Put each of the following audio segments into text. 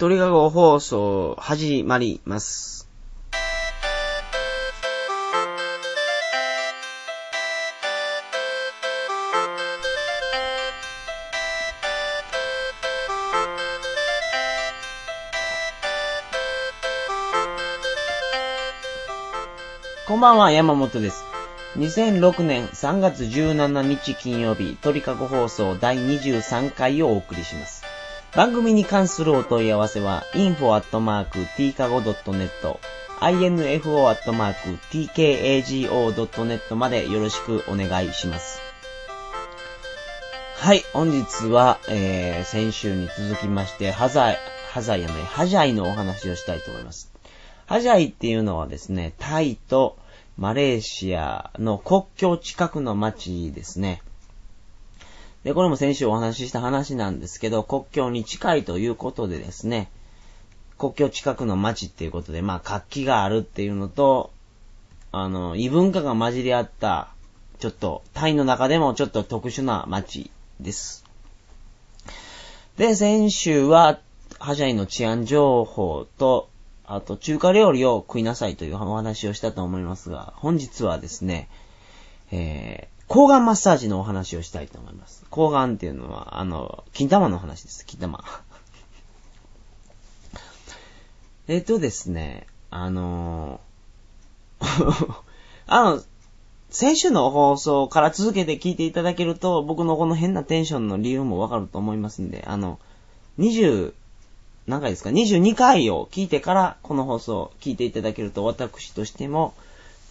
鳥かご放送始まります？こんばんは、山本です。2006年3月17日金曜日、鳥かご放送第23回をお送りします。番組に関するお問い合わせは、info.tkago.net、info.tkago.net までよろしくお願いします。はい、本日は、えー、先週に続きまして、ハザイ、ハザイやない、ハジャイのお話をしたいと思います。ハジャイっていうのはですね、タイとマレーシアの国境近くの町ですね。で、これも先週お話しした話なんですけど、国境に近いということでですね、国境近くの町っていうことで、まあ活気があるっていうのと、あの、異文化が混じり合った、ちょっと、タイの中でもちょっと特殊な町です。で、先週は、ハジャイの治安情報と、あと、中華料理を食いなさいというお話をしたと思いますが、本日はですね、えー、抗がんマッサージのお話をしたいと思います。抗がんっていうのは、あの、金玉の話です。金玉。えっとですね、あの あの、先週の放送から続けて聞いていただけると、僕のこの変なテンションの理由もわかると思いますんで、あの、20、何回ですか ?22 回を聞いてから、この放送を聞いていただけると、私としても、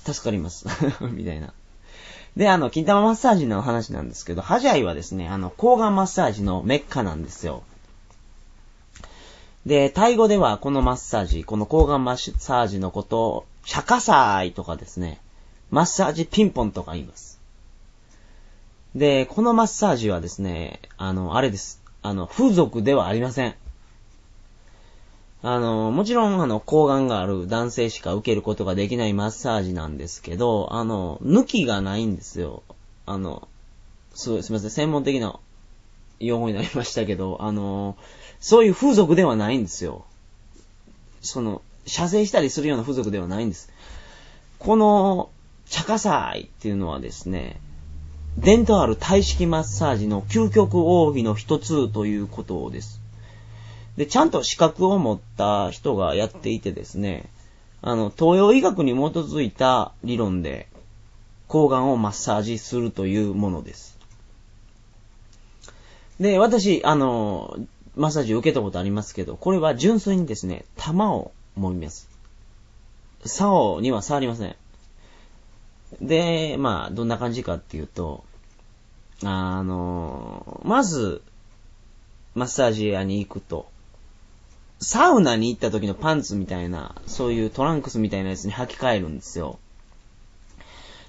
助かります。みたいな。で、あの、金玉マッサージの話なんですけど、ハジャイはですね、あの、抗がんマッサージのメッカなんですよ。で、タイ語ではこのマッサージ、この抗がんマッサージのことを、シャカサーイとかですね、マッサージピンポンとか言います。で、このマッサージはですね、あの、あれです。あの、風俗ではありません。あの、もちろん、あの、抗がんがある男性しか受けることができないマッサージなんですけど、あの、抜きがないんですよ。あの、すい、すみません、専門的な用語になりましたけど、あの、そういう風俗ではないんですよ。その、射精したりするような風俗ではないんです。この、チャカサイっていうのはですね、伝統ある体式マッサージの究極奥義の一つということです。で、ちゃんと資格を持った人がやっていてですね、あの、東洋医学に基づいた理論で、抗がんをマッサージするというものです。で、私、あの、マッサージ受けたことありますけど、これは純粋にですね、玉を揉みます。竿には触りません。で、まあ、どんな感じかっていうと、あの、まず、マッサージ屋に行くと、サウナに行った時のパンツみたいな、そういうトランクスみたいなやつに履き替えるんですよ。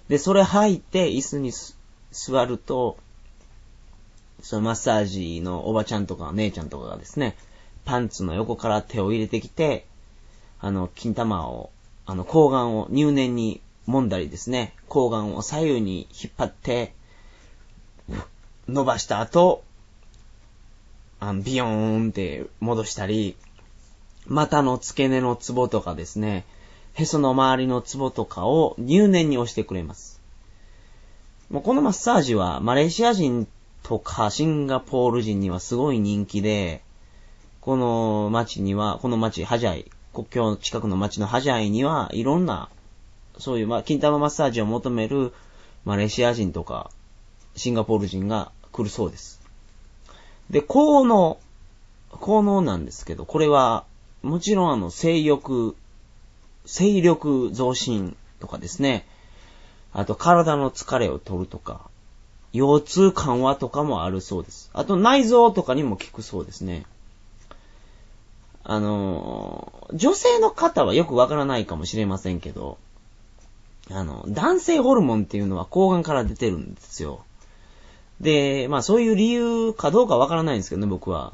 で、それ履いて椅子に座ると、そのマッサージのおばちゃんとか姉ちゃんとかがですね、パンツの横から手を入れてきて、あの、金玉を、あの、睾丸を入念に揉んだりですね、睾丸を左右に引っ張って、伸ばした後、あのビヨーンって戻したり、股の付け根のツボとかですね、へその周りのツボとかを入念に押してくれます。もうこのマッサージはマレーシア人とかシンガポール人にはすごい人気で、この町には、この町、ハジャイ、国境近くの町のハジャイには、いろんな、そういう、まあ、金玉マッサージを求めるマレーシア人とか、シンガポール人が来るそうです。で、効能、効能なんですけど、これは、もちろんあの、性欲、勢力増進とかですね、あと体の疲れを取るとか、腰痛緩和とかもあるそうです。あと内臓とかにも効くそうですね。あの、女性の方はよくわからないかもしれませんけど、あの、男性ホルモンっていうのは睾丸から出てるんですよ。で、まあそういう理由かどうかわからないんですけどね、僕は。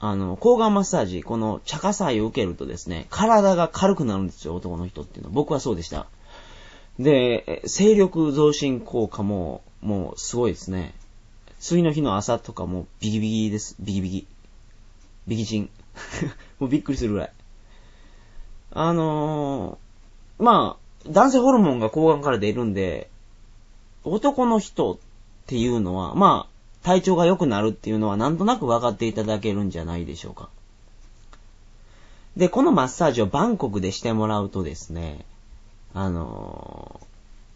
あの、抗がんマッサージ、この茶化祭を受けるとですね、体が軽くなるんですよ、男の人っていうのは。僕はそうでした。で、勢力増進効果も、もうすごいですね。次の日の朝とかもビギビギです。ビギビギ。ビキン。もうびっくりするぐらい。あのー、まあ、男性ホルモンが睾丸から出るんで、男の人っていうのは、まあ、体調が良くなるっていうのはなんとなく分かっていただけるんじゃないでしょうか。で、このマッサージをバンコクでしてもらうとですね、あの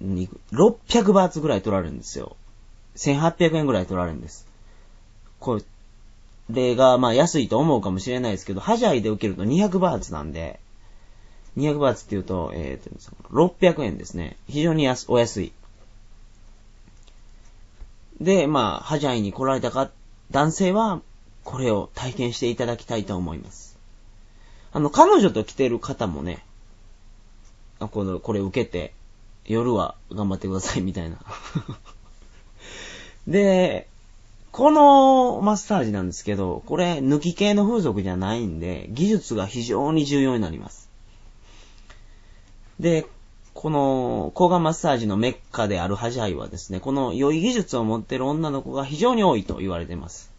ー、600バーツぐらい取られるんですよ。1800円ぐらい取られるんです。これが、まあ安いと思うかもしれないですけど、ハジャイで受けると200バーツなんで、200バーツって言うと、えっ、ー、と、600円ですね。非常に安お安い。で、まあ、ハジャイに来られたか、男性は、これを体験していただきたいと思います。あの、彼女と来てる方もね、この、これ受けて、夜は頑張ってくださいみたいな。で、このマッサージなんですけど、これ抜き系の風俗じゃないんで、技術が非常に重要になります。で、この、抗がんマッサージのメッカであるハジャイはですね、この良い技術を持っている女の子が非常に多いと言われています。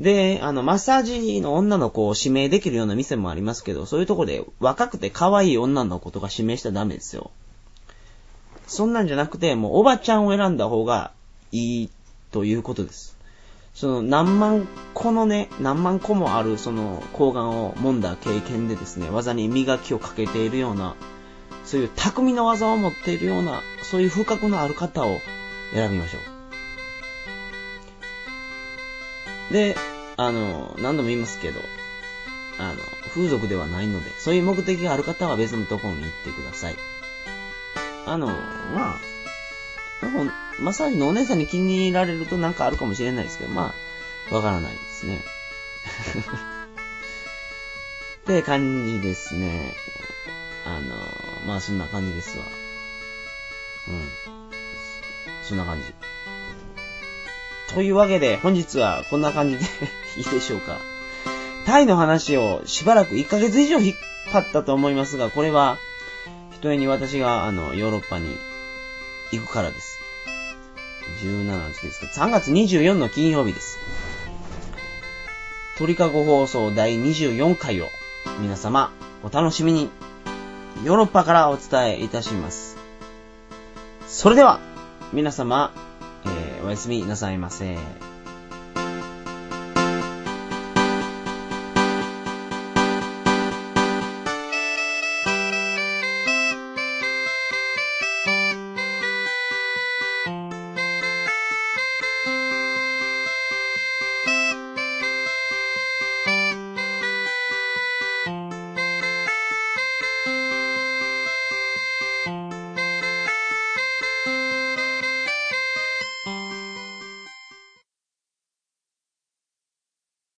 で、あの、マッサージの女の子を指名できるような店もありますけど、そういうとこで若くて可愛い女の子とか指名したらダメですよ。そんなんじゃなくて、もうおばちゃんを選んだ方がいいということです。その何万個のね、何万個もあるその抗がんを揉んだ経験でですね、技に磨きをかけているようなそういう匠の技を持っているような、そういう風格のある方を選びましょう。で、あの、何度も言いますけど、あの、風俗ではないので、そういう目的がある方は別のところに行ってください。あの、まあ、マッサージのお姉さんに気に入られるとなんかあるかもしれないですけど、まあ、わからないですね。って感じですね。あの、まあそんな感じですわ。うん。そんな感じ。というわけで、本日はこんな感じで いいでしょうか。タイの話をしばらく1ヶ月以上引っ張ったと思いますが、これは、ひとえに私が、あの、ヨーロッパに行くからです。17日ですか。3月24の金曜日です。鳥かご放送第24回を皆様お楽しみに。ヨーロッパからお伝えいたします。それでは、皆様、えー、おやすみなさいませ。